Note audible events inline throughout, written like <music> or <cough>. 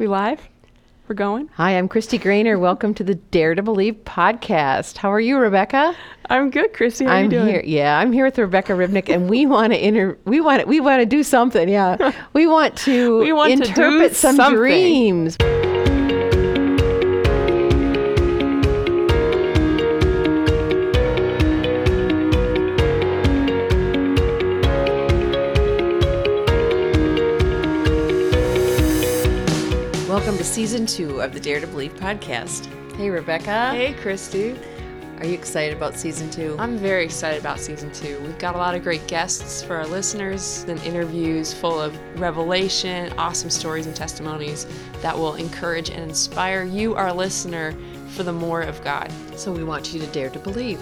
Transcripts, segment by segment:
We live? We're going? Hi, I'm Kristi Graner. Welcome to the Dare to Believe podcast. How are you, Rebecca? I'm good, Kristi. How I'm you doing? here. Yeah, I'm here with Rebecca Ribnick, and we want to inter. We want we want to do something. Yeah, <laughs> we want to We want to interpret some something. dreams. Season two of the Dare to Believe podcast. Hey, Rebecca. Hey, Kristi. Are you excited about season two? I'm very excited about season two. We've got a lot of great guests for our listeners, and interviews full of revelation, awesome stories, and testimonies that will encourage and inspire you, our listener, for the more of God. So we want you to dare to believe.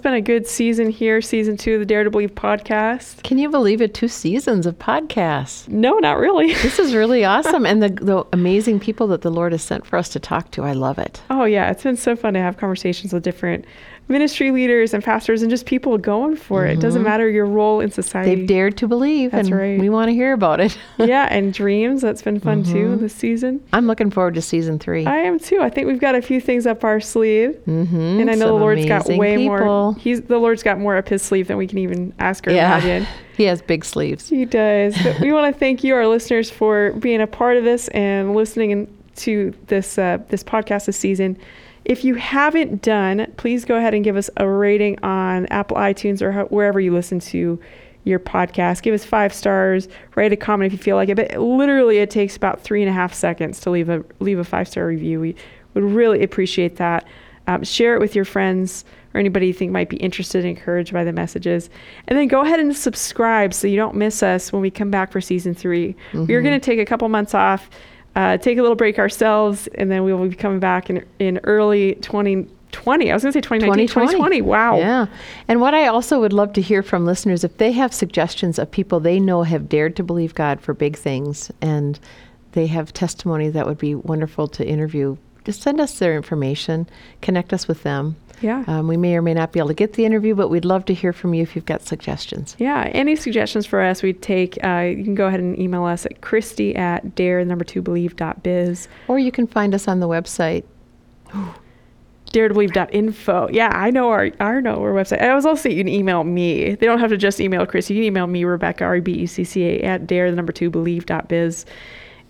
It's been a good season here, season two of the Dare to Believe podcast. Can you believe it? Two seasons of podcasts. No, not really. <laughs> This is really awesome. And the, the amazing people that the Lord has sent for us to talk to. I love it. Oh, yeah. It's been so fun to have conversations with different ministry leaders and pastors and just people going for it. It doesn't matter your role in society. They've dared to believe, That's and right. we want to hear about it. <laughs> yeah, and dreams. That's been fun too this season. I'm looking forward to season three. I am too. I think we've got a few things up our sleeve. mm-hmm. And I know the Lord's got way more. He's the Lord's got more up his sleeve than we can even ask or Yeah, imagine. <laughs> he has big sleeves. He does. But we want to thank you, our listeners, for being a part of this and listening to this uh, this podcast this season. If you haven't done, please go ahead and give us a rating on Apple iTunes or wherever you listen to your podcast. Give us five stars. Write a comment if you feel like it. But literally, it takes about three and a half seconds to leave a leave a five star review. We would really appreciate that. Um, share it with your friends or anybody you think might be interested and encouraged by the messages. And then go ahead and subscribe so you don't miss us when we come back for season 3 We're going to take a couple months off, uh, take a little break ourselves, and then we will be coming back in, in early 2020. I was going to say 2019, 2020. Wow. Yeah. And what I also would love to hear from listeners, if they have suggestions of people they know have dared to believe God for big things and they have testimony that would be wonderful to interview, just send us their information, connect us with them. Yeah. Um, we may or may not be able to get the interview, but we'd love to hear from you if you've got suggestions. Yeah, any suggestions for us, we'd take, uh, you can go ahead and email us at Kristi at dare number two believe dot biz. Or you can find us on the website. <gasps> dare to believe.info. Yeah, I know our I know our website. I was also you can email me. They don't have to just email Chris. You can email me, Rebecca, R E B E C C A at dare the number two believe.biz.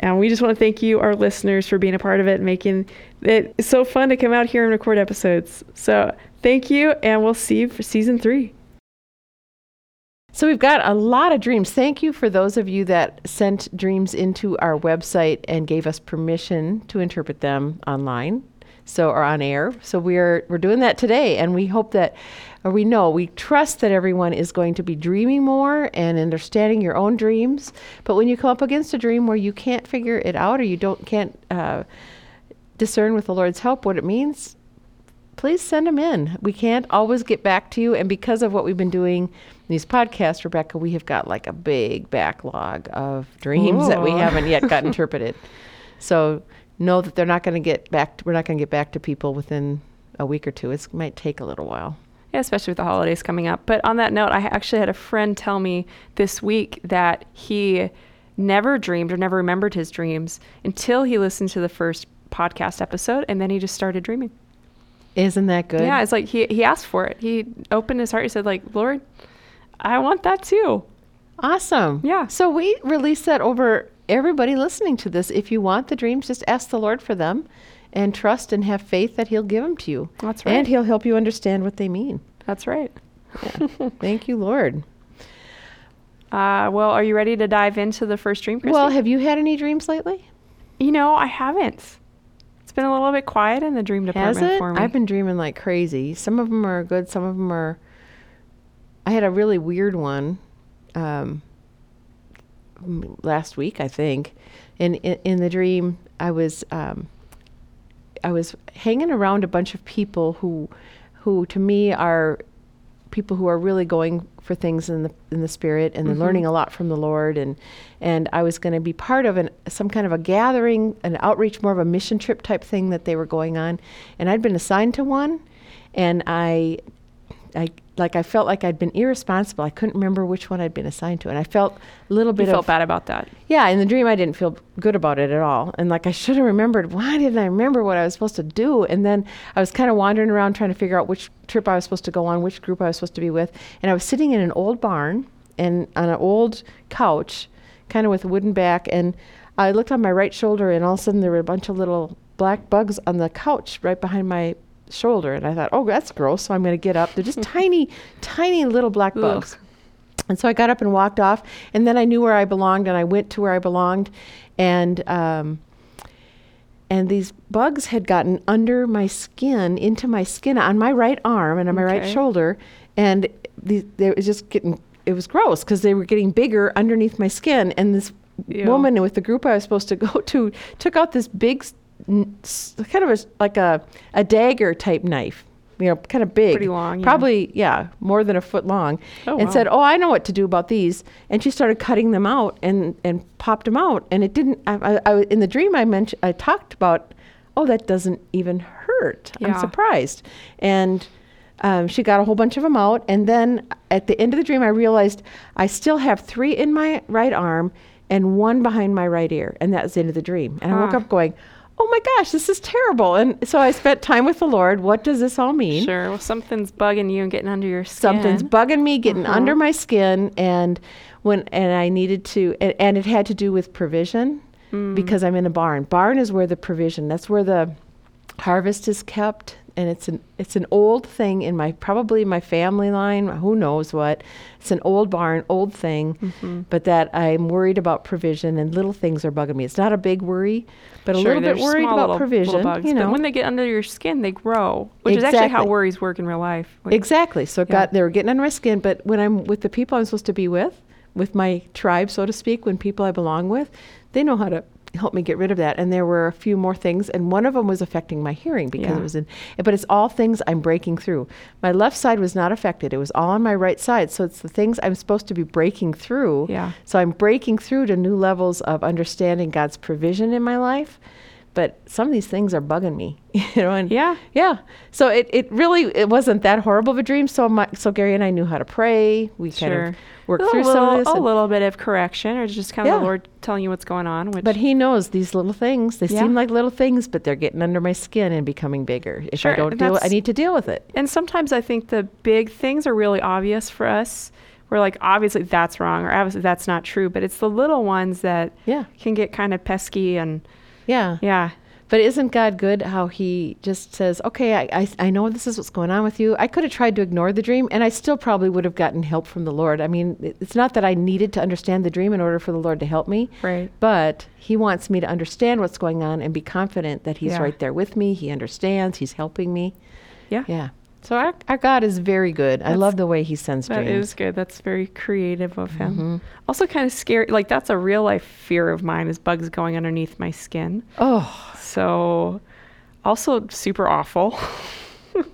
And we just want to thank you, our listeners, for being a part of it and making it so fun to come out here and record episodes. So thank you, and we'll see you for season three. So we've got a lot of dreams. Thank you for those of you that sent dreams into our website and gave us permission to interpret them online. So are on air. So we're we're doing that today and we hope that or we know, we trust that everyone is going to be dreaming more and understanding your own dreams. But when you come up against a dream where you can't figure it out or you don't can't uh, discern with the Lord's help what it means, please send them in. We can't always get back to you. And because of what we've been doing in these podcasts, Rebecca, we have got like a big backlog of dreams that we haven't yet got interpreted. <laughs> So know that they're not going to get back. To, we're not going to get back to people within a week or two. It might take a little while. Yeah, especially with the holidays coming up. But on that note, I actually had a friend tell me this week that he never dreamed or never remembered his dreams until he listened to the first podcast episode and then he just started dreaming. Isn't that good? Yeah, it's like he, he asked for it. He opened his heart. He said, like, Lord, I want that too. Awesome. Yeah. So we release that over everybody listening to this. If you want the dreams, just ask the Lord for them and trust and have faith that He'll give them to you. That's right. And He'll help you understand what they mean. That's right. <laughs> Thank you, Lord. Uh, well, are you ready to dive into the first dream, Kristi? Well, have you had any dreams lately? you know, I haven't. It's been a little bit quiet in the dream Has department it? for me. I've been dreaming like crazy. Some of them are good. Some of them are. I had a really weird one um, last week, I think. And in, in the dream, I was um, I was hanging around a bunch of people who, who to me are people who are really going for things in the in the spirit and Mm-hmm. learning a lot from the Lord and and I was going to be part of an some kind of a gathering, an outreach, more of a mission trip type thing that they were going on, and I'd been assigned to one, and I I like I felt like I'd been irresponsible. I couldn't remember which one I'd been assigned to, and I felt a little bit. You felt of bad about that. yeah. In the dream, I didn't feel good about it at all, and like I should have remembered. Why didn't I remember what I was supposed to do? And then I was kind of wandering around trying to figure out which trip I was supposed to go on, which group I was supposed to be with, and I was sitting in an old barn and on an old couch, kind of with a wooden back, and I looked on my right shoulder, and all of a sudden there were a bunch of little black bugs on the couch right behind my shoulder, and I thought, oh, that's gross. So I'm going to get up. They're just <laughs> tiny, tiny little black Ugh. bugs. And so I got up and walked off, and then I knew where I belonged, and I went to where I belonged, and um, and these bugs had gotten under my skin, into my skin on my right arm and on my right shoulder, and these, they was just getting. It was gross because they were getting bigger underneath my skin, and this Ew. woman with the group I was supposed to go to took out this big, s- n- s- kind of a, like a a dagger type knife, you know, kind of big, Pretty long, yeah. probably yeah, more than a foot long, Oh, and wow. said, "Oh, I know what to do about these." And she started cutting them out and and popped them out, and it didn't. I, I, I in the dream I mentioned I talked about, oh, that doesn't even hurt. I'm surprised, and. Um, she got a whole bunch of them out, and then at the end of the dream, I realized I still have three in my right arm and one behind my right ear, and that was the end of the dream. And I woke up going, "Oh my gosh, this is terrible!" And so I spent time with the Lord. What does this all mean? Sure. Well, something's bugging you and getting under your skin. something's bugging me getting Uh-huh. under my skin and when and i needed to and, and it had to do with provision Mm. because i'm in a barn barn is where the provision that's where the harvest is kept and it's an it's an old thing in my probably my family line who knows what it's an old barn old thing Mm-hmm. but that i'm worried about provision and little things are bugging me it's not a big worry but a little bit worried about little- provision little bugs, you but know when they get under your skin, they grow, which is actually how worries work in real life. Like, Exactly. So Yeah. got they were getting under my skin, but when I'm with the people I'm supposed to be with, with my tribe, so to speak, when people I belong with, they know how to help me get rid of that. And there were a few more things, and one of them was affecting my hearing because Yeah. it was in. But it's all things I'm breaking through. My left side was not affected; it was all on my right side. So it's the things I'm supposed to be breaking through. Yeah. So I'm breaking through to new levels of understanding God's provision in my life. But some of these things are bugging me, <laughs> you know. And Yeah. yeah. So it, it really it wasn't that horrible of a dream. So my so Gary and I knew how to pray. We kind Sure. of worked through little, some of this. a little bit of correction, or just kind of Yeah. the Lord telling you what's going on. Which, but he knows these little things. They Yeah. seem like little things, but they're getting under my skin and becoming bigger. If Sure, I don't deal, I need to deal with it. and sometimes I think the big things are really obvious for us. We're like, obviously that's wrong, or obviously that's not true. But it's the little ones that Yeah. can get kind of pesky and Yeah. yeah, But isn't God good how he just says, okay, I, I, I know this is what's going on with you. I could have tried to ignore the dream and I still probably would have gotten help from the Lord. I mean, it's not that I needed to understand the dream in order for the Lord to help me. right. But he wants me to understand what's going on and be confident that he's Yeah. right there with me. He understands. He's helping me. Yeah. Yeah. So our, our God is very good. I love the way he sends That dreams. is good. That's very creative of him. Mhm. Also, kind of scary. Like that's a real life fear of mine is bugs going underneath my skin. Oh, So, also super awful. <laughs>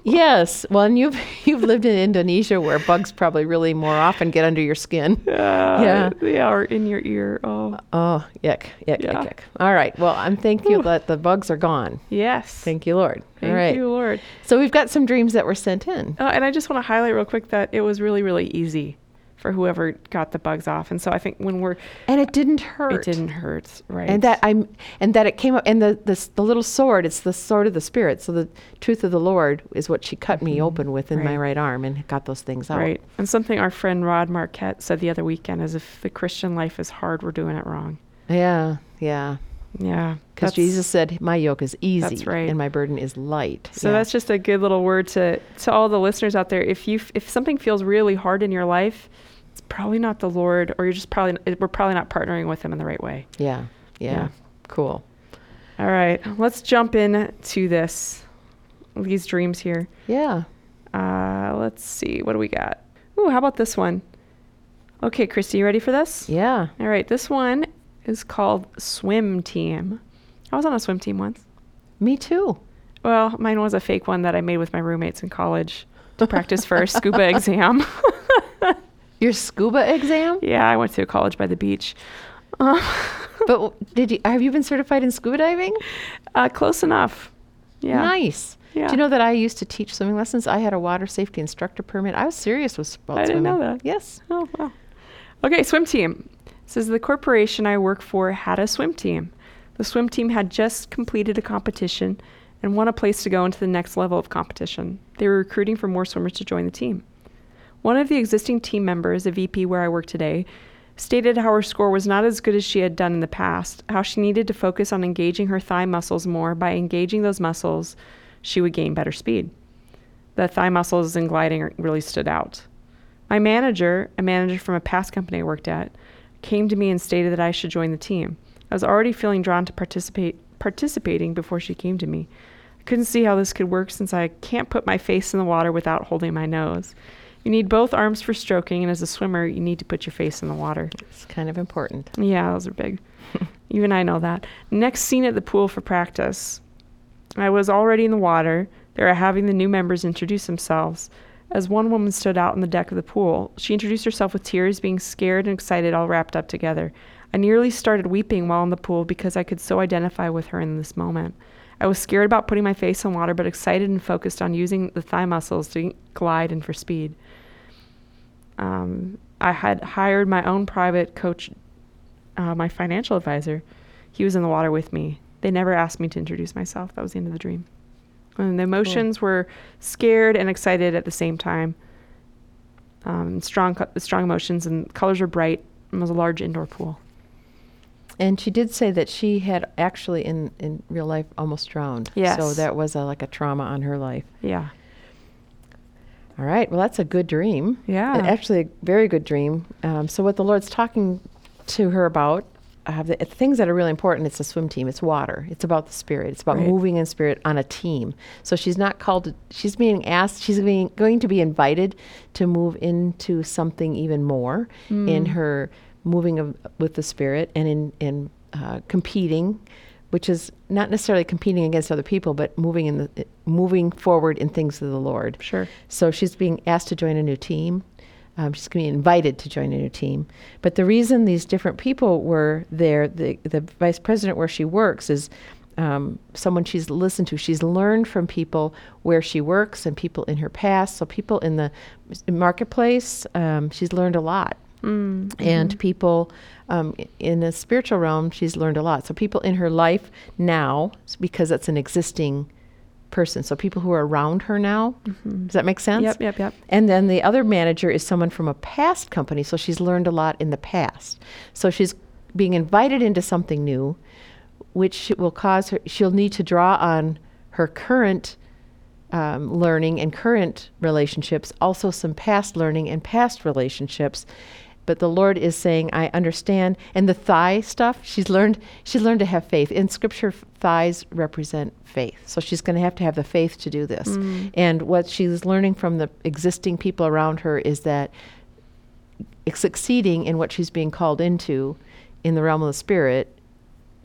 yes. Well, and you've <laughs> you've lived in Indonesia where bugs probably really more often get under your skin. yeah. Yeah, are in your ear. Oh, Oh, yuck, yuck, Yeah. yuck, yuck. All right. Well, I'm thank you that the bugs are gone. yes. Thank you, Lord. Thank All right. you, Lord. So we've got some dreams that were sent in. Uh, and I just want to highlight real quick that it was really, really easy for whoever got the bugs off. And so I think when we're, And it didn't hurt. it didn't hurt, right? And that I'm and that it came up and the, the the little sword, it's the sword of the spirit. So the truth of the Lord is what she cut me open with in my Mm-hmm. Right. right arm and got those things out. Right. And something our friend Rod Marquette said the other weekend is if the Christian life is hard, we're doing it wrong. Yeah, yeah. Yeah. Because Jesus said, "My yoke is easy, right. and my burden is light." So Yeah. that's just a good little word to to all the listeners out there. If you if something feels really hard in your life, it's probably not the Lord, or you're just probably we're probably not partnering with Him in the right way. yeah, yeah, Yeah. cool. All right, let's jump in to this these dreams here. Yeah, Uh, let's see, what do we got? Ooh, how about this one? Okay, Kristi, you ready for this? yeah. All right, this one is called Swim Team. I was on a swim team once. Me too. Well, mine was a fake one that I made with my roommates in college. to <laughs> practice for a scuba exam. <laughs> Your scuba exam? yeah, I went to a college by the beach. <laughs> But did you have you been certified in scuba diving? Uh, close enough. Yeah. Nice. Yeah. Do you know that I used to teach swimming lessons? I had a water safety instructor permit. I was serious with about I didn't swimming. know that. Yes. Oh, wow. Okay, swim team. Says the corporation I work for had a swim team. The swim team had just completed a competition and won a place to go into the next level of competition. They were recruiting for more swimmers to join the team. One of the existing team members, a VP where I work today, stated how her score was not as good as she had done in the past, how she needed to focus on engaging her thigh muscles more. By engaging those muscles, she would gain better speed. The thigh muscles and gliding really stood out. My manager, a manager from a past company I worked at, came to me and stated that I should join the team. I was already feeling drawn to participate participating before she came to me. I couldn't see how this could work since I can't put my face in the water without holding my nose. You need both arms for stroking, and as a swimmer, you need to put your face in the water. It's kind of important. Yeah, those are big. <laughs> Even I know that. Next scene at the pool for practice. I was already in the water. They were having the new members introduce themselves. As one woman stood out on the deck of the pool, she introduced herself with tears, being scared and excited all wrapped up together. I nearly started weeping while in the pool because I could so identify with her in this moment. I was scared about putting my face in water, but excited and focused on using the thigh muscles to glide and for speed. Um, I had hired my own private coach, uh, my financial advisor. He was in the water with me. They never asked me to introduce myself. That was the end of the dream. And the emotions were scared and excited at the same time. Um, strong, strong emotions, and colors were bright. It was a large indoor pool. And she did say that she had actually in, in real life almost drowned. So that was a, like a trauma on her life. Yeah. All right. Well, that's a good dream. Yeah. Uh, Actually, a very good dream. Um, so, what the Lord's talking to her about, uh, the things that are really important, it's a swim team, it's water, it's about the spirit, it's about Right. moving in spirit on a team. So, she's not called, to, she's being asked, she's being, going to be invited to move into something even more in her moving of, with the spirit and in, in uh, competing. Which is not necessarily competing against other people, but moving in the moving forward in things of the Lord. Sure. So she's being asked to join a new team. Um, she's going to be invited to join a new team. But the reason these different people were there, the, the vice president where she works is um, someone she's listened to. She's learned from people where she works and people in her past. So people in the marketplace, um, she's learned a lot. Mm. And people um, in the spiritual realm, she's learned a lot. So people in her life now, because that's an existing person. So people who are around her now. Does that make sense? Yep, yep, yep. And then the other manager is someone from a past company, so she's learned a lot in the past. So she's being invited into something new, which will cause her, she'll need to draw on her current um, learning and current relationships, also some past learning and past relationships. But the Lord is saying, I understand. And the thigh stuff, she's learned, she's learned to have faith. In scripture, thighs represent faith. So she's going to have to have the faith to do this. Mm. And what she's learning from the existing people around her is that succeeding in what she's being called into in the realm of the spirit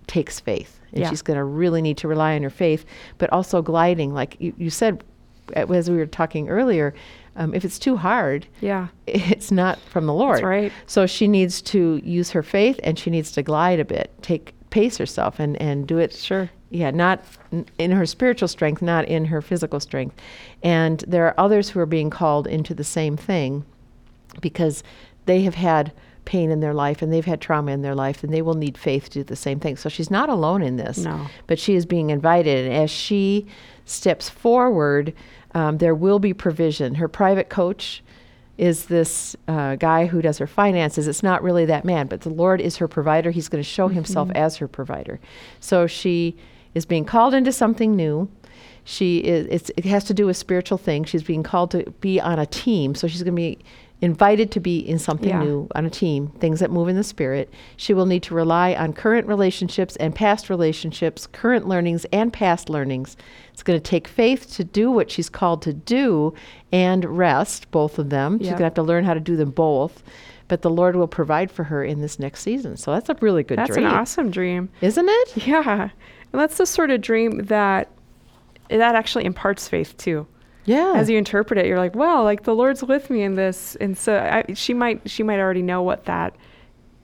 takes faith. And Yeah. she's going to really need to rely on her faith, but also gliding. Like you, you said, as we were talking earlier, um, if it's too hard, Yeah. it's not from the Lord. That's right. So she needs to use her faith and she needs to glide a bit, take pace herself and, and do it. Sure. Yeah, not in her spiritual strength, not in her physical strength. And there are others who are being called into the same thing because they have had pain in their life and they've had trauma in their life and they will need faith to do the same thing. So she's not alone in this. No. But she is being invited. And as she steps forward, um, there will be provision. Her private coach is this uh, guy who does her finances. It's not really that man, but the Lord is her provider. He's going to show himself as her provider. So she is being called into something new. She is. It's, it has to do with spiritual things. She's being called to be on a team. So she's going to be invited to be in something Yeah. new on a team, things that move in the spirit. She will need to rely on current relationships and past relationships, current learnings and past learnings. It's going to take faith to do what she's called to do and rest, both of them. She's going to have to learn how to do them both. But the Lord will provide for her in this next season. So that's a really good That's dream. That's an awesome dream. Isn't it? Yeah. And that's the sort of dream that that actually imparts faith too. Yeah. as you interpret it you're like wow like the lord's with me in this and so I, she might she might already know what that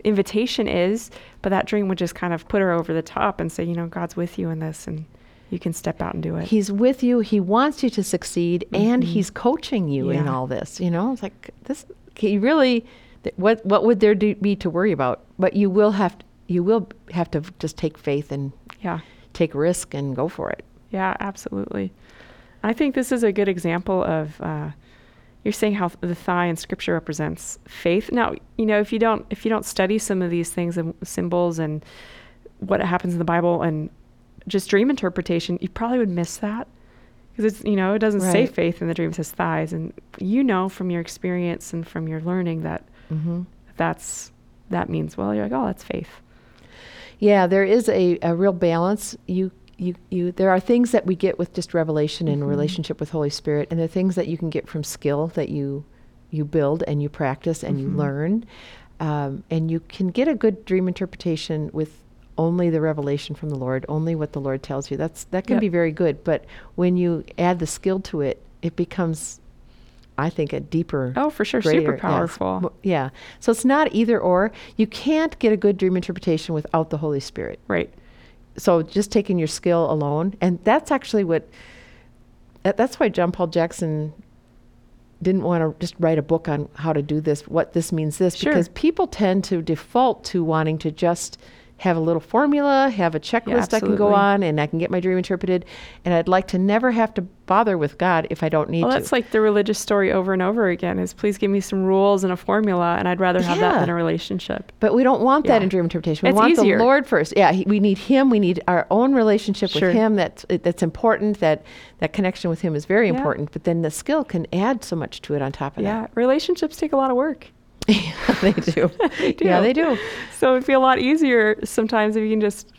invitation is but that dream would just kind of put her over the top and say you know god's with you in this and you can step out and do it He's with you. He wants you to succeed, and Mhm. he's coaching you in all this. You know, it's like this. He really. What what would there do, be to worry about? But you will have to, you will have to just take faith and yeah take risk and go for it. yeah absolutely i think this is a good example of uh, you're saying how the thigh in scripture represents faith. Now you know if you don't if you don't study some of these things and symbols and what happens in the bible and just dream interpretation you probably would miss that. Because it's you know it doesn't say faith in the dream it says thighs. And you know from your experience and from your learning that Mm-hmm. that's that means well you're like oh that's faith. Yeah, there is a, a real balance. You you you there are things that we get with just revelation and Mhm. relationship with Holy Spirit, and there are things that you can get from skill that you you build and you practice and you Mhm. learn, um, and you can get a good dream interpretation with only the revelation from the Lord, only what the Lord tells you. That's that can Yep. be very good, but when you add the skill to it, it becomes, I think, a deeper oh for sure greater- super powerful Yeah. So it's not either or. You can't get a good dream interpretation without the Holy Spirit. right So just taking your skill alone, and that's actually what. That, that's why John Paul Jackson didn't want to just write a book on how to do this, what this means this, Sure. because people tend to default to wanting to just have a little formula, have a checklist I can go on, and I can get my dream interpreted. And I'd like to never have to bother with God if I don't need well to. that's like the religious story over and over again is please give me some rules and a formula and i'd rather have that than a relationship But we don't want that Yeah. in dream interpretation. We It's want easier. the Lord first. Yeah, he, we need Him. We need our own relationship Sure. with Him. That's uh, that's important. That that connection with Him is very Yeah. important. But then the skill can add so much to it on top of that. yeah relationships take a lot of work <laughs> that. <laughs> they do. They Yeah, they do. so it'd be a lot easier sometimes if you can just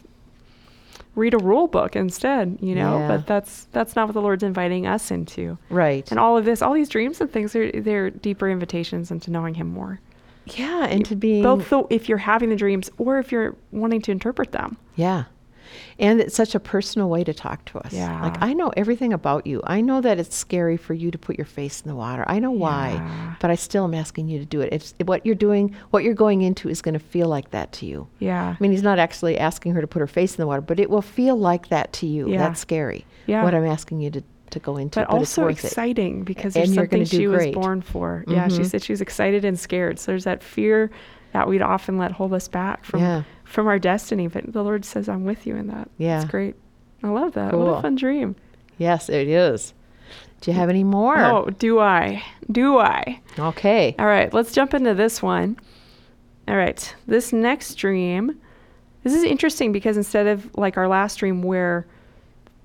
read a rule book instead you know Yeah. but that's that's not what the lord's inviting us into Right. and all of this all these dreams and things are they're deeper invitations into knowing him more yeah, and to be both though if you're having the dreams or if you're wanting to interpret them Yeah. And it's such a personal way to talk to us. Yeah. Like, I know everything about you. I know that it's scary for you to put your face in the water. I know why, but I still am asking you to do it. It's what you're doing, what you're going into is going to feel like that to you. yeah I mean, he's not actually asking her to put her face in the water, but it will feel like that to you. Yeah. That's scary. Yeah. What I'm asking you to, to go into. but, But, it's also worth it. exciting because there's something she was born for. Yeah, she Mhm. said she was excited and scared. So there's that fear that we'd often let hold us back from Yeah. From our destiny. But the Lord says, "I'm with you in that." Yeah. it's great. I love that. What a fun dream. Yes, it is. Do you have any more? Oh, do I? Do I? Okay. All right, let's jump into this one. All right, this next dream. This is interesting because instead of like our last dream where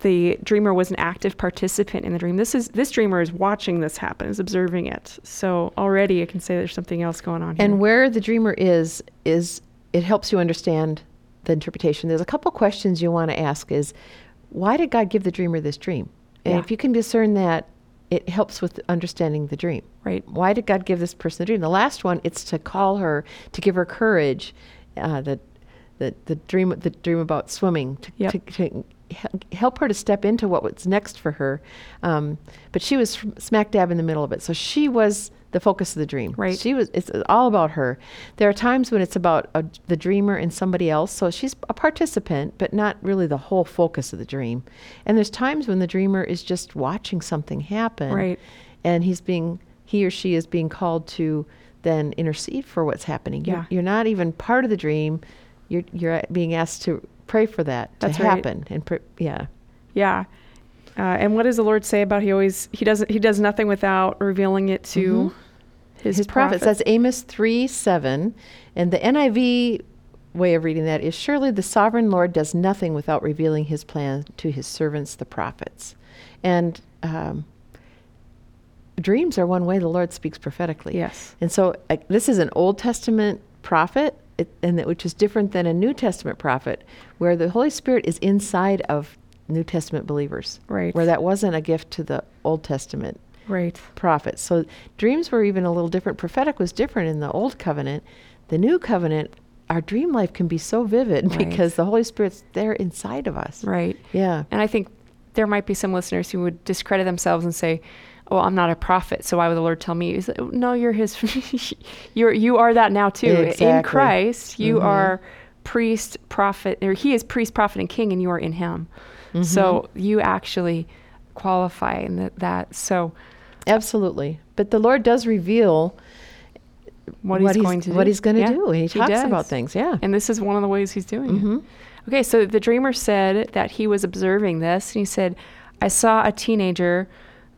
the dreamer was an active participant in the dream, this is this dreamer is watching this happen, is observing it. So already I can say there's something else going on here. And where the dreamer is is it helps you understand the interpretation. There's a couple questions you want to ask is why did God give the dreamer this dream? And Yeah. if you can discern that, it helps with understanding the dream. right. Why did God give this person the dream? The last one, it's to call her, to give her courage. Uh, the, the the dream the dream about swimming to, Yep. to, to help her to step into what was next for her. Um, but she was smack dab in the middle of it, so she was the focus of the dream. Right. She was. It's all about her. There are times when it's about a, the dreamer and somebody else. So she's a participant, but not really the whole focus of the dream. And there's times when the dreamer is just watching something happen Right. and he's being he or she is being called to then intercede for what's happening. Yeah. You're, you're not even part of the dream. You're you're being asked to pray for that That's to right. happen and pr- yeah. Yeah. Uh, and what does the Lord say about he always he doesn't he does nothing without revealing it to his, His, prophets. prophets. That's Amos 3 7. And the NIV way of reading that is surely the sovereign Lord does nothing without revealing his plan to his servants, the prophets. And um, dreams are one way the Lord speaks prophetically. Yes. And so uh, this is an Old Testament prophet, it, and that, which is different than a New Testament prophet, where the Holy Spirit is inside of New Testament believers. Right. Where that wasn't a gift to the Old Testament Right. prophets. So dreams were even a little different. Prophetic was different in the Old Covenant. The New Covenant, our dream life can be so vivid <laughs> Right. because the Holy Spirit's there inside of us. Right. Yeah. And I think there might be some listeners who would discredit themselves and say, "Well, I'm not a prophet, so why would the Lord tell me?" Like, no, you're His. <laughs> you're you are that now too Exactly. in Christ. You Mhm. are priest, prophet, or He is priest, prophet, and king, and you are in Him. So you actually qualify in that. that. So Absolutely. But the Lord does reveal what, He's going to do, what he's going to Yeah, do. And he, talks does. about things. Yeah. And this is one of the ways he's doing Mhm. it. Okay, so the dreamer said that he was observing this, and he said, I saw a teenager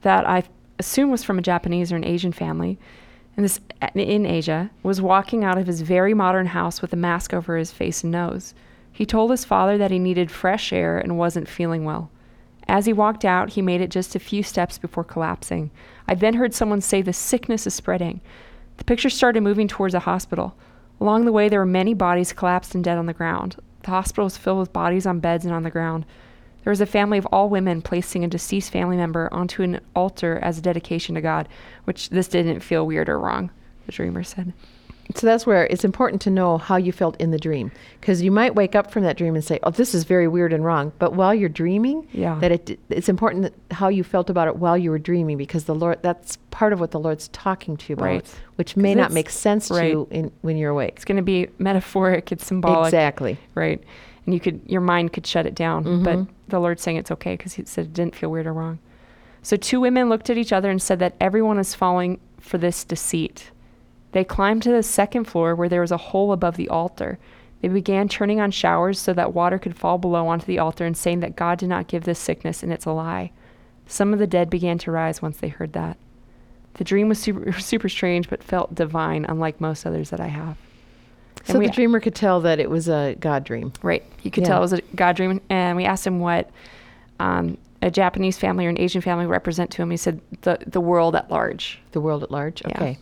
that I assume was from a Japanese or an Asian family, and this in Asia, was walking out of his very modern house with a mask over his face and nose. He told his father that he needed fresh air and wasn't feeling well. As he walked out, he made it just a few steps before collapsing. I then heard someone say, The sickness is spreading. The picture started moving towards a hospital. Along the way, there were many bodies collapsed and dead on the ground. The hospital was filled with bodies on beds and on the ground. There was a family of all women placing a deceased family member onto an altar as a dedication to God, which this didn't feel weird or wrong, the dreamer said. So that's where it's important to know how you felt in the dream. Because you might wake up from that dream and say, oh, this is very weird and wrong. But while you're dreaming, Yeah. that it, it's important that how you felt about it while you were dreaming because the Lord, that's part of what the Lord's talking to you about, Right. which may not make sense right. to you in, when you're awake. It's going to be metaphoric, it's symbolic. Exactly. right? And you could your mind could shut it down, but Mhm. the Lord's saying it's okay because He said it didn't feel weird or wrong. So two women looked at each other and said that everyone is falling for this deceit. They climbed to the second floor where there was a hole above the altar. They began turning on showers so that water could fall below onto the altar and saying that God did not give this sickness and it's a lie. Some of the dead began to rise once they heard that. The dream was super, <laughs> super strange but felt divine, unlike most others that I have. So And we- the dreamer could tell that it was a God dream. Right. You could Yeah. tell it was a God dream. And we asked him what um, a Japanese family or an Asian family represent to him. He said the, the world at large. The world at large? Yeah.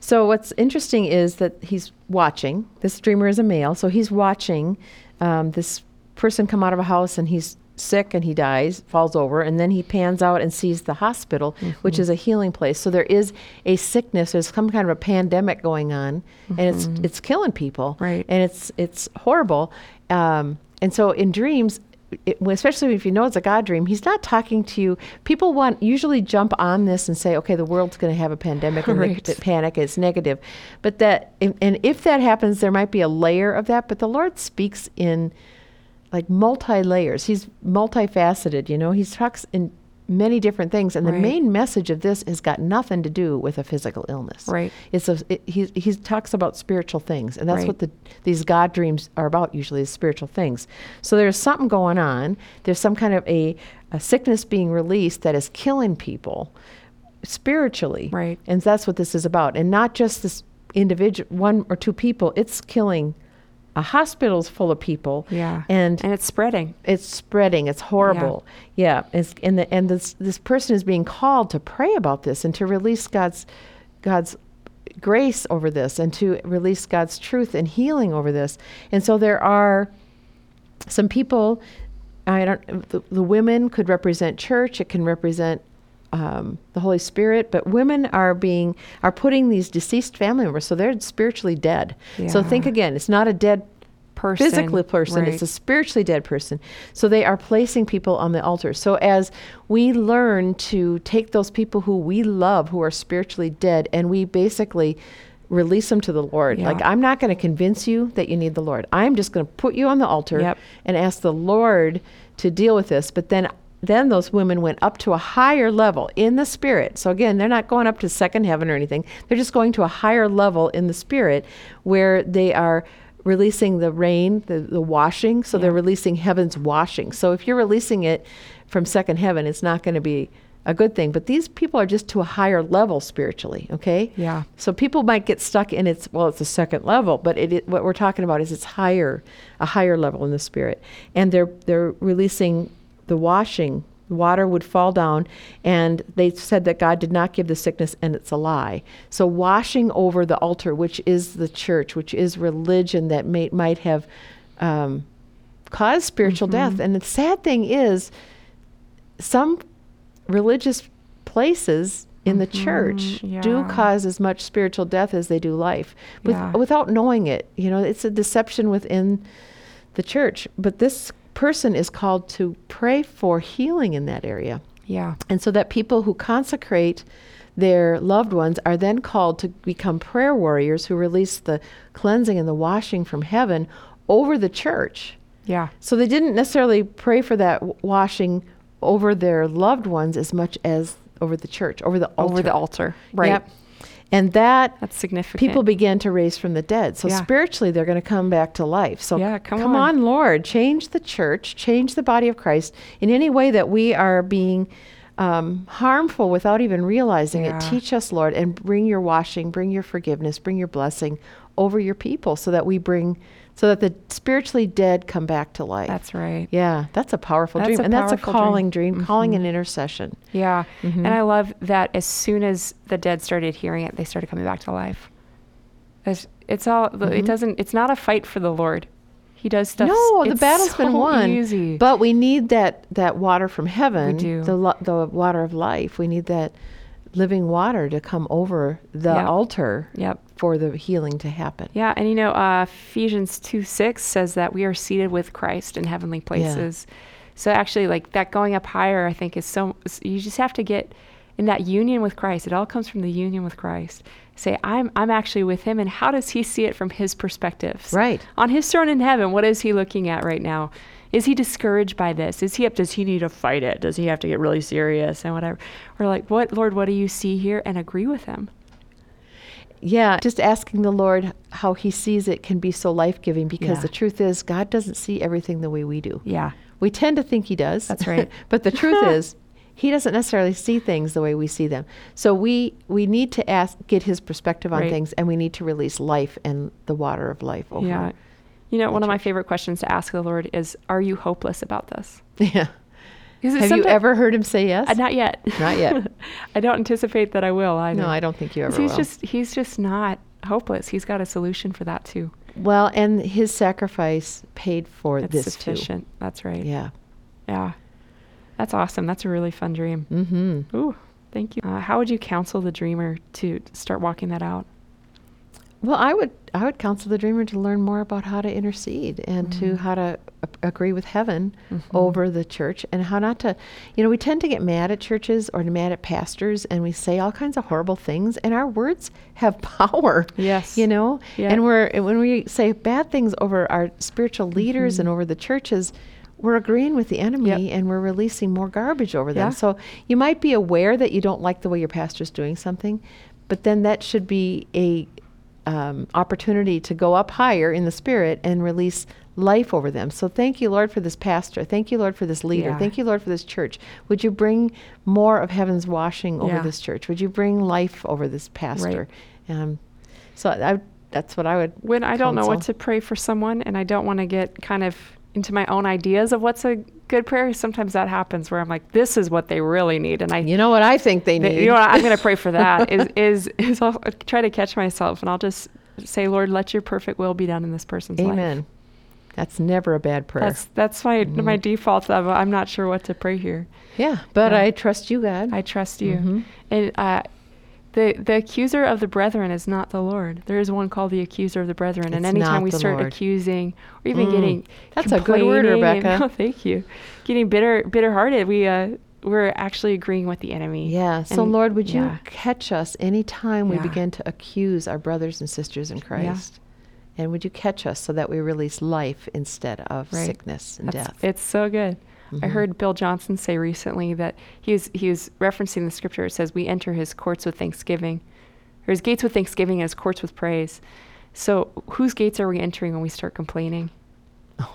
So what's interesting is that he's watching. This dreamer is a male, so he's watching um, this person come out of a house and he's sick and he dies, falls over, and then he pans out and sees the hospital, which is a healing place. So there is a sickness. There's some kind of a pandemic going on, and it's it's killing people, Right. And it's it's horrible. Um, and so in dreams, it, especially if you know it's a God dream, he's not talking to you. People want usually jump on this and say, okay, the world's going to have a pandemic and Right. panic is negative. But that, and if that happens, there might be a layer of that. But the Lord speaks in like multi layers. He's multifaceted, you know, he talks in many different things. And the main message of this has got nothing to do with a physical illness. Right. It's a, it, he, he talks about spiritual things. And that's Right. what the, these God dreams are about usually is spiritual things. So there's something going on. There's some kind of a, a sickness being released that is killing people spiritually. Right. And that's what this is about. And not just this individual, one or two people, it's killing a hospital's full of people. Yeah. And And it's spreading. it's spreading. It's horrible. Yeah. It's, and the, and this this person is being called to pray about this and to release God's God's grace over this and to release God's truth and healing over this. And so there are some people. I don't. The, the women could represent church. It can represent um, the Holy Spirit. But women are being are putting these deceased family members, so they're spiritually dead. So think again. It's not a dead Person. physically person Right. it's a spiritually dead person so they are placing people on the altar so as we learn to take those people who we love who are spiritually dead and we basically release them to the lord Yeah. like i'm not going to convince you that you need the lord i'm just going to put you on the altar Yep. and ask the lord to deal with this but then then those women went up to a higher level in the spirit. So again, they're not going up to second heaven or anything. They're just going to a higher level in the spirit where they are releasing the rain, the, the washing. So they're releasing heaven's washing. So if you're releasing it from second heaven, it's not going to be a good thing. But these people are just to a higher level spiritually, okay? Yeah. So people might get stuck in its well, it's a second level, but it, it what we're talking about is it's higher, a higher level in the spirit, and they're they're releasing the washing. Water would fall down, and they said that God did not give the sickness, and it's a lie. So washing over the altar, which is the church, which is religion that may, might have um, caused spiritual death. And the sad thing is, some religious places in the church Mhm, do yeah. cause as much spiritual death as they do life with, Yeah. without knowing it. You know, it's a deception within the church. But this person is called to pray for healing in that area. Yeah. And so that people who consecrate their loved ones are then called to become prayer warriors who release the cleansing and the washing from heaven over the church. Yeah. So they didn't necessarily pray for that w- washing over their loved ones as much as over the church, over the altar. Over the altar. Right. Yep. And that That's significant. people begin to raise from the dead. So Yeah. spiritually, they're going to come back to life. So Yeah, come on. on. Lord, change the church, change the body of Christ in any way that we are being um, harmful without even realizing Yeah. it. Teach us, Lord, and bring your washing, bring your forgiveness, bring your blessing over your people, so that we bring, so that the spiritually dead come back to life. That's right. yeah, that's a powerful That's dream, a and that's a powerful dream. calling dream, calling Mhm. an intercession. Yeah. Mhm. And I love that as soon as the dead started hearing it, they started coming back to life. It's, it's all, Mhm. it doesn't, it's not a fight for the Lord. He does stuff. No, the battle's been won. Easy. But we need that that water from heaven, do. the lo- the water of life. We need that living water to come over the Yep. altar yep. for the healing to happen. Yeah. And you know, uh, Ephesians 2 6 says that we are seated with Christ in heavenly places. So actually, like that going up higher, I think is so, you just have to get in that union with Christ. It all comes from the union with Christ. Say, I'm, I'm actually with him. And how does he see it from his perspectives? Right. On his throne in heaven, what is he looking at right now? Is he discouraged by this? Is he up? Does he need to fight it? Does he have to get really serious and whatever? Or like, what, Lord, what do you see here? And agree with him. Yeah, just asking the Lord how he sees it can be so life-giving because Yeah. the truth is God doesn't see everything the way we do. Yeah. We tend to think he does. That's right. <laughs> but the truth <laughs> is he doesn't necessarily see things the way we see them. So we we need to ask get his perspective on Right. things and we need to release life and the water of life over. Yeah. You know, one of my favorite questions to ask the Lord is, Are you hopeless about this? <laughs> Yeah. Have you ever heard him say yes? Uh, not yet. Not yet. <laughs> I don't anticipate that I will either. No, I don't think you ever he's will. just he's just not hopeless. He's got a solution for that too. well, and his sacrifice paid for It's this sufficient. That's right. Yeah. Yeah. That's awesome. That's a really fun dream. Mm-hmm. Ooh, thank you. Uh, how would you counsel the dreamer to start walking that out? Well, I would I would counsel the dreamer to learn more about how to intercede and to Mhm. how to a- agree with heaven Mhm. over the church and how not to you know we tend to get mad at churches or mad at pastors and we say all kinds of horrible things and our words have <laughs> power Yes. you know Yeah. and we're when we say bad things over our spiritual leaders and Mhm. over the churches we're agreeing with the enemy Yep. and we're releasing more garbage over them Yeah. so you might be aware that you don't like the way your pastor's doing something but then that should be a um, opportunity to go up higher in the spirit and release life over them. So thank you, Lord, for this pastor. Thank you, Lord, for this leader. Yeah. Thank you, Lord, for this church. Would you bring more of heaven's washing over Yeah. this church? Would you bring life over this pastor? Um, so I, that's what I would. when I don't know what to pray for someone and I don't want to get kind of into my own ideas of what's a good prayer, sometimes that happens where I'm like, this is what they really need. And I, You know what I think they Th- need. You know what? I'm going to pray for that. <laughs> is is is I'll try to catch myself and I'll just say, Lord, let your perfect will be done in this person's life. Amen. That's never a bad prayer. That's that's my my Mhm. default. Of, I'm not sure what to pray here. yeah, but Yeah. I trust you, God. I trust you. Mhm. And uh, the the accuser of the brethren is not the Lord. There is one called the accuser of the brethren. and It's anytime we start Lord. accusing or even Mm. getting That's a good word, complaining and- Rebecca. <laughs> oh, thank you. Getting bitter bitter hearted, we uh we're actually agreeing with the enemy. Yeah. So, Lord, would you catch us anytime we Yeah. begin to accuse our brothers and sisters in Christ? And would you catch us so that we release life instead of Right. sickness and That's- death? It's so good. I Mhm. heard Bill Johnson say recently that he was he was referencing the scripture. It says we enter his courts with thanksgiving, or his gates with thanksgiving, and his courts with praise. So whose gates are we entering when we start complaining? <laughs>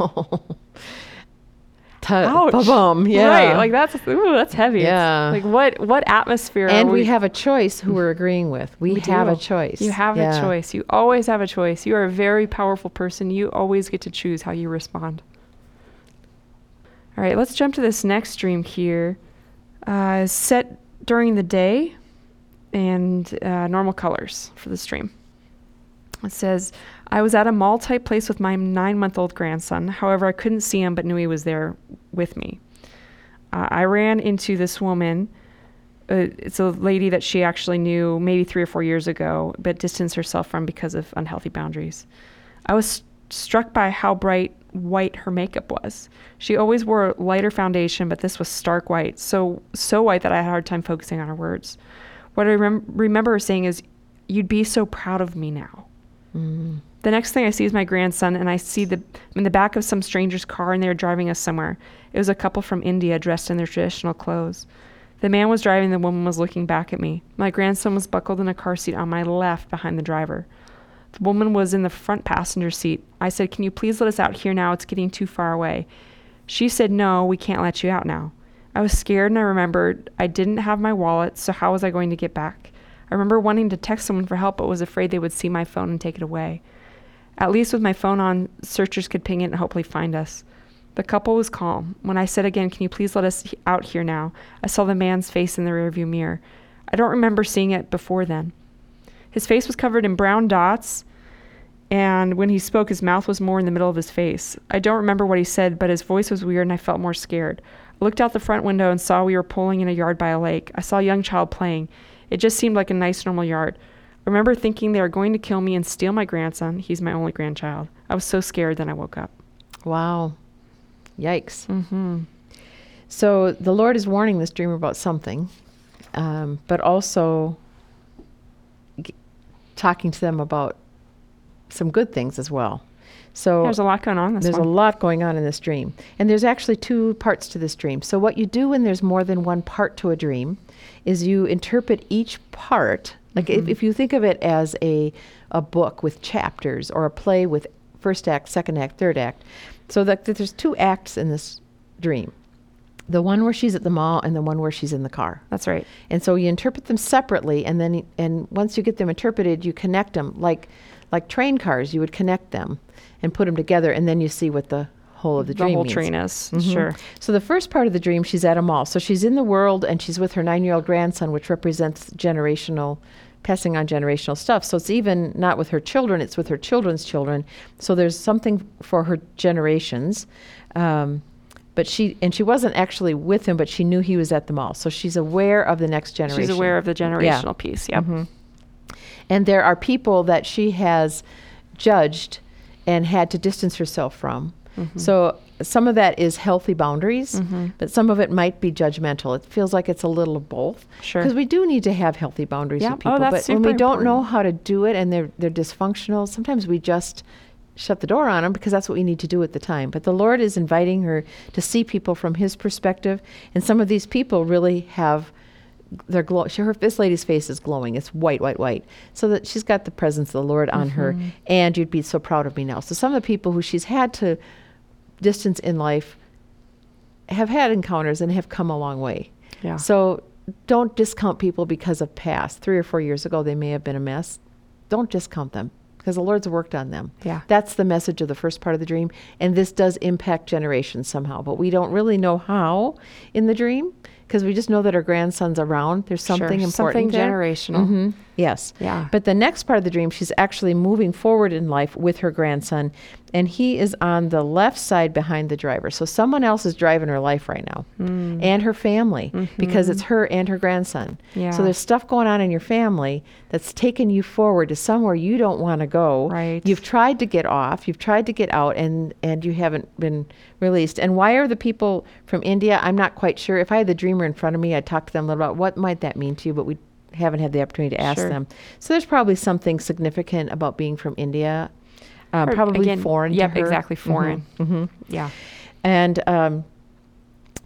Ta- ba-bum, Yeah. Right. Like that's ooh, that's heavy. It's Yeah. like what what atmosphere? and are we, have a choice who we're agreeing with. We, We have a choice. You have Yeah. a choice. You always have a choice. You are a very powerful person. You always get to choose how you respond. All right, let's jump to this next dream here. Uh, set during the day and uh, normal colors for the stream. It says, I was at a mall type place with my nine month old grandson. However, I couldn't see him but knew he was there with me. Uh, I ran into this woman. Uh, it's a lady that she actually knew maybe three or four years ago, but distanced herself from because of unhealthy boundaries. I was struck by how bright white her makeup was. She always wore lighter foundation, but this was stark white, so so white that I had a hard time focusing on her words. What I rem- remember her saying is, "You'd be so proud of me now." Mm. The next thing I see is my grandson, and I see the in the back of some stranger's car, and they're driving us somewhere. It was a couple from India dressed in their traditional clothes. The man was driving, the woman was looking back at me. My grandson was buckled in a car seat on my left behind the driver. The woman was in the front passenger seat. I said, Can you please let us out here now? It's getting too far away. She said, No, we can't let you out now. I was scared and I remembered I didn't have my wallet, so how was I going to get back? I remember wanting to text someone for help, but was afraid they would see my phone and take it away. At least with my phone on, searchers could ping it and hopefully find us. The couple was calm. When I said again, Can you please let us out here now? I saw the man's face in the rearview mirror. I don't remember seeing it before then. His face was covered in brown dots, and when he spoke, his mouth was more in the middle of his face. I don't remember what he said, but his voice was weird and I felt more scared. I looked out the front window and saw we were pulling in a yard by a lake. I saw a young child playing. It just seemed like a nice, normal yard. I remember thinking they were going to kill me and steal my grandson. He's my only grandchild. I was so scared, then I woke up. Wow. Yikes. Mm-hmm. So the Lord is warning this dreamer about something, um, but also talking to them about some good things as well. So There's a lot going on this there's one. a lot going on in this dream. And there's actually two parts to this dream. So, what you do when there's more than one part to a dream is you interpret each part. Like, if, Mhm. if you think of it as a, a book with chapters or a play with first act, second act, third act. So, that, that there's two acts in this dream the one where she's at the mall and the one where she's in the car. That's right. And so you interpret them separately, and then and once you get them interpreted, you connect them like like train cars. You would connect them and put them together, and then you see what the whole of the, The dream whole means. train is. Mhm. Sure. So the first part of the dream, she's at a mall. So she's in the world, and she's with her nine-year-old grandson, which represents generational. Passing on generational stuff. So it's even not with her children, it's with her children's children. So there's something for her generations. Um, but she, and she wasn't actually with him, but she knew he was at the mall. So she's aware of the next generation. She's aware of the generational piece. Yep. Mhm. And there are people that she has judged and had to distance herself from. Mhm. So some of that is healthy boundaries, Mhm. but some of it might be judgmental. It feels like it's a little of both. Sure. Because we do need to have healthy boundaries Yeah. with Oh, people. that's but when we don't know how to do it and they're they're dysfunctional, sometimes we just shut the door on them because that's what we need to do at the time. But the Lord is inviting her to see people from his perspective. And some of these people really have their glow. She, her, this lady's face is glowing. It's white, white, white. So that she's got the presence of the Lord on her. Mhm. And you'd be so proud of me now. So some of the people who she's had to distance in life have had encounters and have come a long way. Yeah. So don't discount people because of past. Three or four years ago, they may have been a mess. Don't discount them because the Lord's worked on them. Yeah. That's the message of the first part of the dream. And this does impact generations somehow, but we don't really know how in the dream because we just know that our grandson's around. There's Sure, something important something there. generational. Mhm. Yes. Yeah. But the next part of the dream, she's actually moving forward in life with her grandson, and he is on the left side behind the driver. So someone else is driving her life right now, Mm. and her family, because Mhm. it's her and her grandson. Yeah. So there's stuff going on in your family that's taken you forward to somewhere you don't want to go. Right. You've tried to get off, you've tried to get out, and and you haven't been released. And why are the people from India? I'm not quite sure. If I had the dreamer in front of me, I'd talk to them a little about what might that mean to you, but we haven't had the opportunity to ask Sure. them. So there's probably something significant about being from India. Um, Or, probably again, foreign. yep, to her. exactly, foreign. hmm Yeah. And um,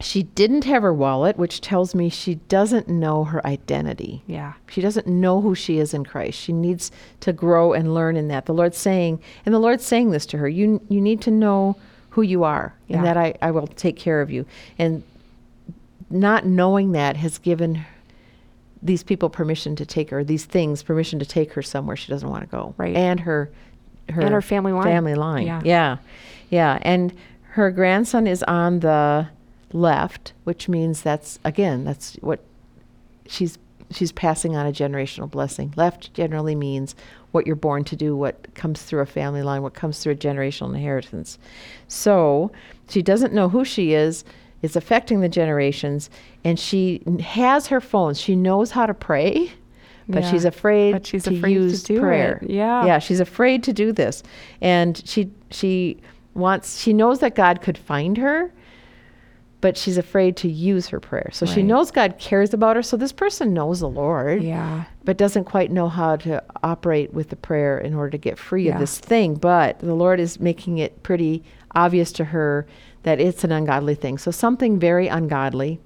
she didn't have her wallet, which tells me she doesn't know her identity. Yeah. She doesn't know who she is in Christ. She needs to grow and learn in that. The Lord's saying, and the Lord's saying this to her, you you need to know who you are Yeah. and that I, I will take care of you. And not knowing that has given these people permission to take her, these things permission to take her somewhere she doesn't want to go. Right. And her her And her family line. Family line. Yeah. Yeah. Yeah. And her grandson is on the left, which means that's again, that's what she's she's passing on a generational blessing. Left generally means what you're born to do, what comes through a family line, what comes through a generational inheritance. So she doesn't know who she is. It's affecting the generations, and she has her phone. She knows how to pray, but Yeah. she's afraid But she's to afraid to use it. prayer. Yeah. yeah, she's afraid to do this, and she she wants she knows that God could find her, but she's afraid to use her prayer. So she knows God cares about her. So this person knows the Lord, Yeah. but doesn't quite know how to operate with the prayer in order to get free Yeah. of this thing. But the Lord is making it pretty obvious to her that it's an ungodly thing. So something very ungodly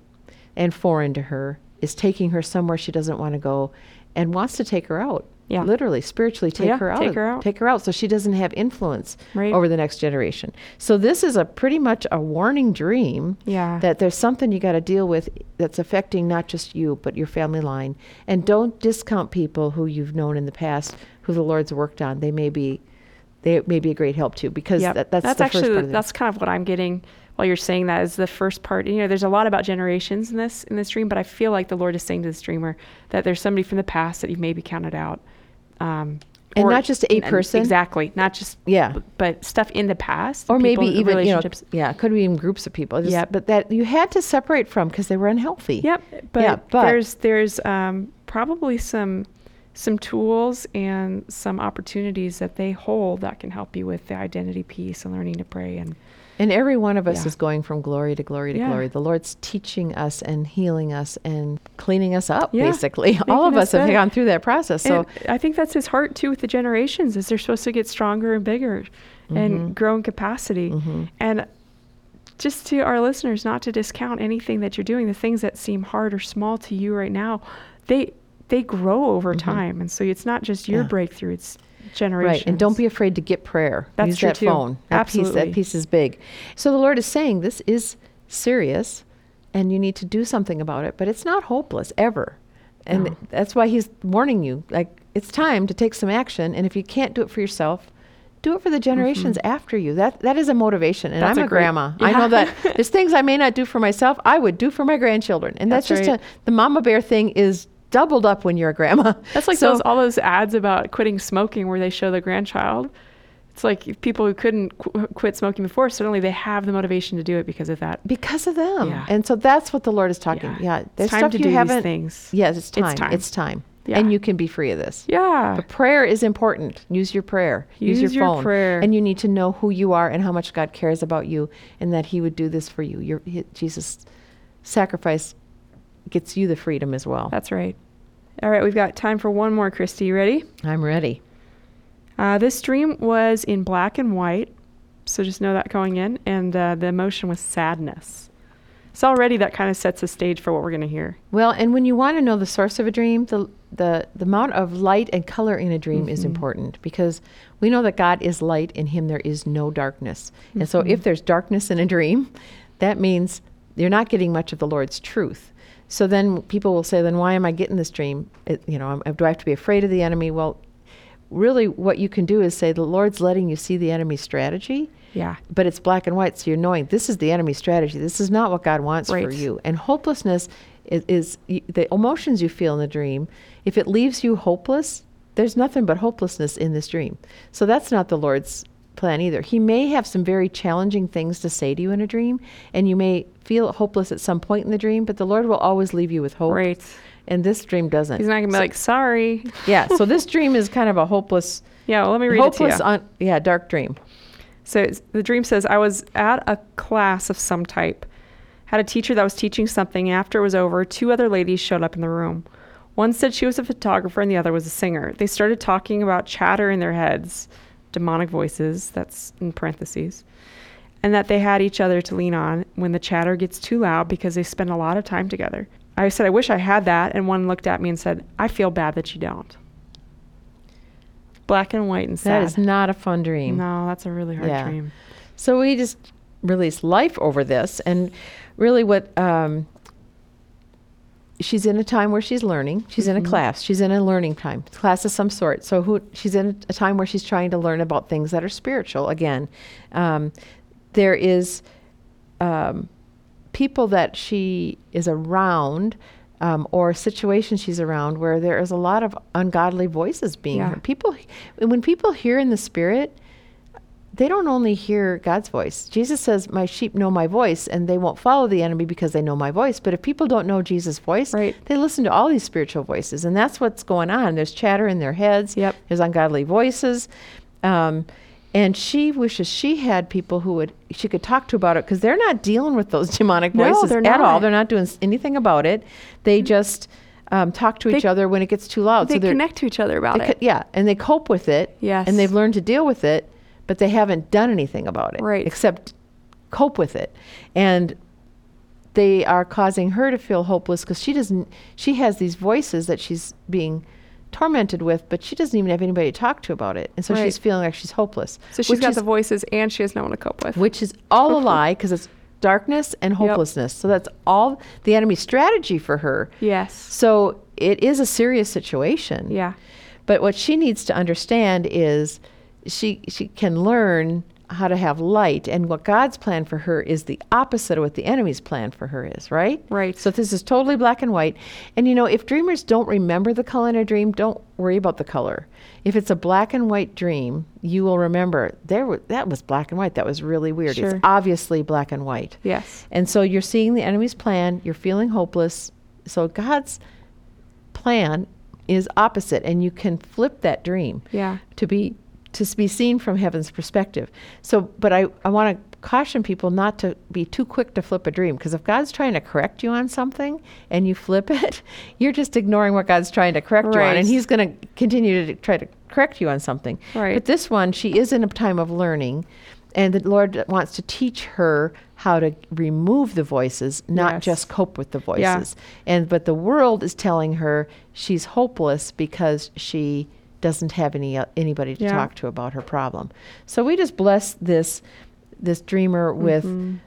and foreign to her is taking her somewhere she doesn't want to go and wants to take her out. Yeah. Literally, spiritually take Yeah, her out. take her out. Take her out so she doesn't have influence Right. over the next generation. So this is a pretty much a warning dream Yeah. that there's something you got to deal with that's affecting not just you but your family line. And don't discount people who you've known in the past who the Lord's worked on. They may be they may be a great help too because Yep. that, that's, the actually first part of that's kind of what I'm getting while you're saying that is the first part. You know, there's a lot about generations in this in this dream, but I feel like the Lord is saying to this dreamer that there's somebody from the past that you maybe counted out. Um, And or- not just a person. exactly, not just yeah. but stuff in the past, Or maybe even you know, yeah, it could be even groups of people. Just, Yep. but that you had to separate from because they were unhealthy. Yep, but, Yeah, but- there's there's um, probably some some tools and some opportunities that they hold that can help you with the identity piece and learning to pray and And every one of us Yeah. is going from glory to glory to Yeah. glory. The Lord's teaching us and healing us and cleaning us up, Yeah, basically. All of us have gone through that process. So, I think that's his heart too with the generations is they're supposed to get stronger and bigger and grow in capacity. mhm. And just to our listeners, not to discount anything that you're doing, the things that seem hard or small to you right now, they they grow over time. And so it's not just your Yeah. breakthrough, it's generations. right. And don't be afraid to get prayer. That's Use true, that too. phone. That piece, Absolutely. that piece is big. So the Lord is saying this is serious and you need to do something about it, but it's not hopeless ever. And No. that's why he's warning you. Like, it's time to take some action. And if you can't do it for yourself, do it for the generations after you. That that is a motivation. And Mm-hmm. That's I'm a great- grandma. I know that there's things I may not do for myself, I would do for my grandchildren. And that's, That's just right. a, the mama bear thing is doubled up when you're a grandma. <laughs> That's like So- those all those ads about quitting smoking where they show the grandchild. It's like people who couldn't qu- quit smoking before suddenly they have the motivation to do it because of that. because of them. Yeah. And so that's what the Lord is talking. Yeah. Yeah, there's it's time stuff to you do haven't. these things. Yes, it's time. It's time. It's time. Yeah. And you can be free of this. Yeah. But prayer is important. Use your prayer. Use, Use your your phone. prayer. And you need to know who you are and how much God cares about you, and that He would do this for you. Your Jesus' sacrifice gets you the freedom as well. That's right. All right, we've got time for one more, Kristi. You ready? I'm ready. Uh, this dream was in black and white, so just know that going in, and uh, the emotion was sadness. So already that kind of sets the stage for what we're going to hear. Well, and when you want to know the source of a dream, the the the amount of light and color in a dream is Mhm. important because we know that God is light in him there is no darkness. And so Mhm. if there's darkness in a dream, that means you're not getting much of the Lord's truth. So then people will say then why am I getting this dream? It, you know, do I have to be afraid of the enemy? Well, really what you can do is say the Lord's letting you see the enemy's strategy Yeah. but it's black and white, so you're knowing this is the enemy's strategy. This is not what God wants for you. And hopelessness is, is y- the emotions you feel in the dream. If it leaves you hopeless, there's nothing but hopelessness in this dream. So that's not the Lord's plan either. He may have some very challenging things to say to you in a dream, and you may feel hopeless at some point in the dream, but the Lord will always leave you with hope. Right. And this dream doesn't. He's not going to be So- like, sorry. <laughs> yeah. So this dream is kind of a hopeless, Yeah, well, let me read hopeless, it to you. un, yeah, dark dream. So the dream says, I was at a class of some type. Had a teacher that was teaching something. After it was over, two other ladies showed up in the room. One said she was a photographer and the other was a singer. They started talking about chatter in their heads, demonic voices, that's in parentheses, and that they had each other to lean on when the chatter gets too loud because they spend a lot of time together. I said, I wish I had that. And one looked at me and said, I feel bad that you don't. Black and white and sad. That is not a fun dream. No, that's a really hard Yeah. dream. So we just released life over this, and really, what um, she's in a time where she's learning. She's in a Mhm. class. She's in a learning time, class of some sort. So who she's in a time where she's trying to learn about things that are spiritual. Again, um, there is um, people that she is around. Um, or situations she's around where there is a lot of ungodly voices being Yeah. heard. People, when people hear in the spirit, they don't only hear God's voice. Jesus says, My sheep know my voice, and they won't follow the enemy because they know my voice. But if people don't know Jesus' voice, Right. they listen to all these spiritual voices. And that's what's going on. There's chatter in their heads, Yep. there's ungodly voices. Um, And she wishes she had people who would she could talk to about it because they're not dealing with those <laughs> demonic voices. No, they're at all. They're not doing anything about it. They just um, talk to each other when it gets too loud. they they're- connect to each other about they it. co- yeah, and they cope with it. Yes. And they've learned to deal with it, but they haven't done anything about it. Right. Except cope with it. And they are causing her to feel hopeless because she doesn't she has these voices that she's being tormented with, but she doesn't even have anybody to talk to about it. And so Right. she's feeling like she's hopeless. so she's got is, the voices and she has no one to cope with. which is all a lie because it's darkness and hopelessness. So that's all the enemy's strategy for her. yes. So it is a serious situation. Yeah. But what she needs to understand is she she can learn how to have light and what God's plan for her is the opposite of what the enemy's plan for her is, right? Right. So this is totally black and white. And you know, if dreamers don't remember the color in a dream, don't worry about the color. If it's a black and white dream, you will remember there was, that was black and white. That was really weird. Sure. It's obviously black and white. Yes. And so you're seeing the enemy's plan, you're feeling hopeless. So God's plan is opposite and you can flip that dream Yeah. to be to be seen from heaven's perspective. So but I, I want to caution people not to be too quick to flip a dream because if God's trying to correct you on something and you flip <laughs> it, you're just ignoring what God's trying to correct you on and he's going to continue to try to correct you on something. Right. But this one, she is in a time of learning and the Lord wants to teach her how to remove the voices, not Yes. just cope with the voices. Yeah. voices. And but the world is telling her she's hopeless because she doesn't have any uh, anybody to Yeah. talk to about her problem. So we just bless this this dreamer with Mhm.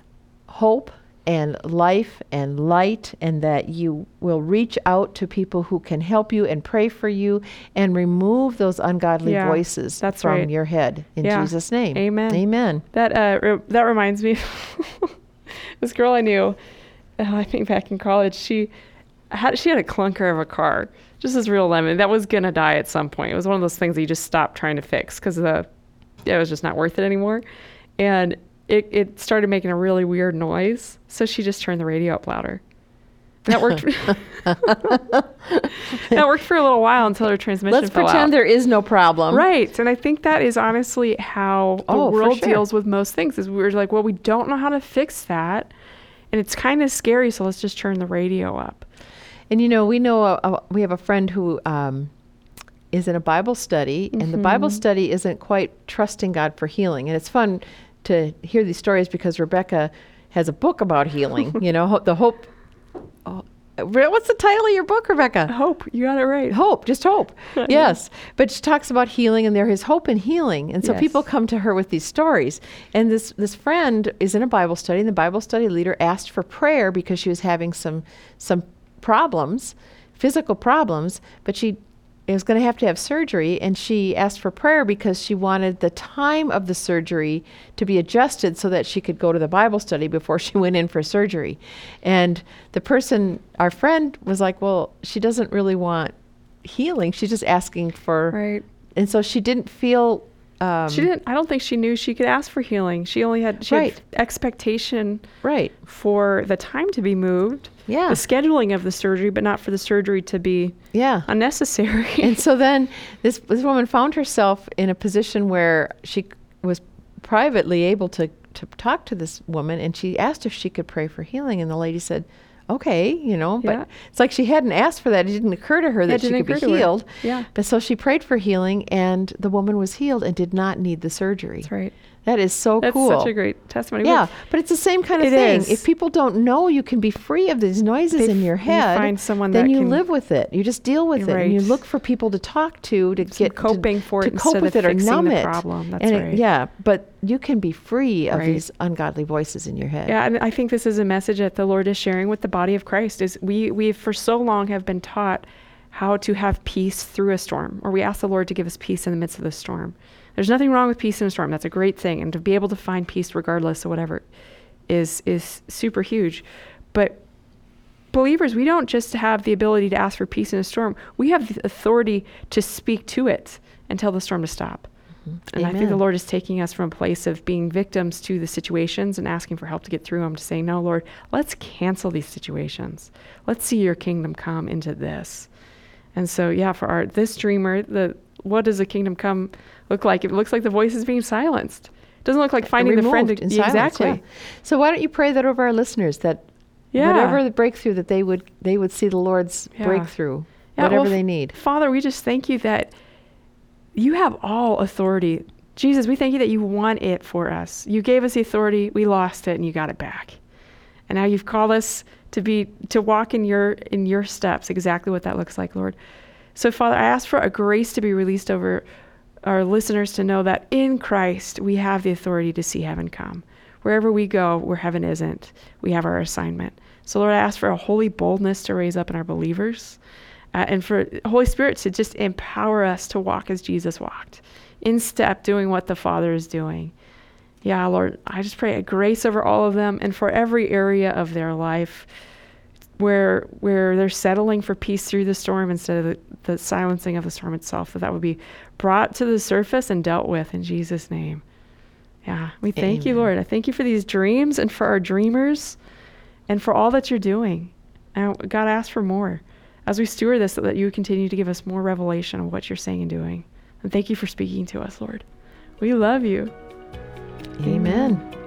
hope and life and light and that you will reach out to people who can help you and pray for you and remove those ungodly Yeah, voices that's from right. your head in Yeah. Jesus name. Amen. Amen. That uh, re- that reminds me, of <laughs> this girl I knew, uh, I think back in college, she had she had a clunker of a car, just this real lemon that was gonna die at some point. It was one of those things that you just stop trying to fix because the it was just not worth it anymore, and it it started making a really weird noise. So she just turned the radio up louder. That worked. <laughs> that worked for a little while until her transmission Let's pretend out. there is no problem. Right. And I think that is honestly how the Oh, for world sure. deals with most things is we're like, well, we don't know how to fix that. And it's kind of scary, so let's just turn the radio up. And you know, we know a, a, we have a friend who um, is in a Bible study, and the Bible Mm-hmm. study isn't quite trusting God for healing. And it's fun to hear these stories because Rebecca has a book about healing. <laughs> you know, ho- the hope. Oh, what's the title of your book, Rebecca? Hope. You got it right. Hope, just hope. <laughs> yes. But she talks about healing and there is hope in healing. And so Yes. people come to her with these stories. And this this friend is in a Bible study and the Bible study leader asked for prayer because she was having some some problems, physical problems, but she was going to have to have surgery and she asked for prayer because she wanted the time of the surgery to be adjusted so that she could go to the Bible study before <laughs> she went in for surgery. And the person, our friend, was like, Well, she doesn't really want healing. She's just asking for. Right. And so she didn't feel. Um, she didn't, I don't think she knew she could ask for healing. She only had, she Right. had expectation Right. for the time to be moved, Yeah. the scheduling of the surgery, but not for the surgery to be Yeah. unnecessary. <laughs> and so then this this woman found herself in a position where she was privately able to to talk to this woman and she asked if she could pray for healing and the lady said okay you know Yeah. but it's like she hadn't asked for that it didn't occur to her that she could be occur to her. healed Yeah. but so she prayed for healing and the woman was healed and did not need the surgery That's right. That is so That's cool That's such a great testimony. yeah, but it's the same kind of It thing. is. If people don't know you can be free of these noises They in your you head, find someone then you live with it. You just deal with You're it, and you look for people to talk to to Some get to- coping for it to cope with of it or numb the it. problem. That's and it- right. yeah, but you can be free of Right. these ungodly voices in your head. Yeah, and I think this is a message that the Lord is sharing with the body of Christ. Is we we for so long have been taught how to have peace through a storm, or we ask the Lord to give us peace in the midst of the storm. There's nothing wrong with peace in a storm. That's a great thing, and to be able to find peace regardless of whatever is is super huge. But believers, we don't just have the ability to ask for peace in a storm. We have the authority to speak to it and tell the storm to stop. Mm-hmm. And I think the Lord is taking us from a place of being victims to the situations and asking for help to get through them to say, no, Lord, let's cancel these situations. Let's see your kingdom come into this. And so, yeah, for our this dreamer, the what does the kingdom come look like? It looks like the voice is being silenced. It doesn't look like finding the friend. In silence, exactly. yeah. So why don't you pray that over our listeners that Yeah. whatever the breakthrough that they would they would see the Lord's Yeah. breakthrough, whatever well, they need. Father, we just thank you that you have all authority. Jesus, we thank you that you want it for us. You gave us the authority, we lost it, and you got it back. And now you've called us to be to walk in your in your steps, exactly what that looks like, Lord. So, Father, I ask for a grace to be released over our listeners to know that in Christ we have the authority to see heaven come. Wherever we go, where heaven isn't, we have our assignment. So, Lord, I ask for a holy boldness to raise up in our believers uh, and for Holy Spirit to just empower us to walk as Jesus walked, in step, doing what the Father is doing. Yeah, Lord, I just pray a grace over all of them and for every area of their life where where they're settling for peace through the storm instead of the, the silencing of the storm itself, that that would be brought to the surface and dealt with in Jesus' name. Yeah, we thank you, Lord. I thank you for these dreams and for our dreamers and for all that you're doing. And God, ask for more as we steward this, so that you continue to give us more revelation of what you're saying and doing. And thank you for speaking to us, Lord. We love you. Amen. Amen.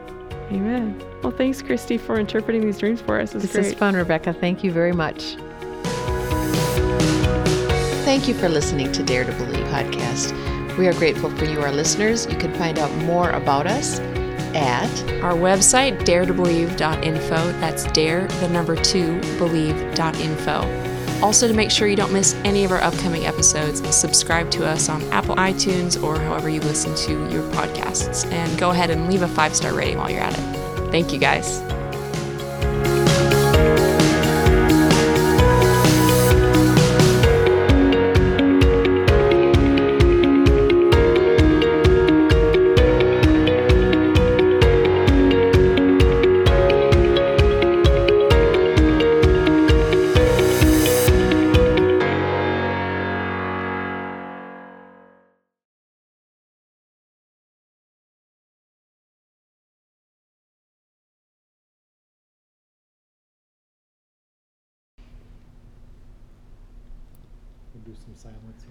Well, thanks, Kristi, for interpreting these dreams for us. It's This great. is fun, Rebecca. Thank you very much. Thank you for listening to Dare to Believe podcast. We are grateful for you, our listeners. You can find out more about us at Our website, dare2believe.info. That's dare, the number two, believe.info. Also, to make sure you don't miss any of our upcoming episodes, subscribe to us on Apple iTunes or however you listen to your podcasts. And go ahead and leave a five star rating while you're at it. Thank you guys.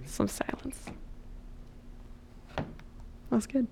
Some silence. That's good.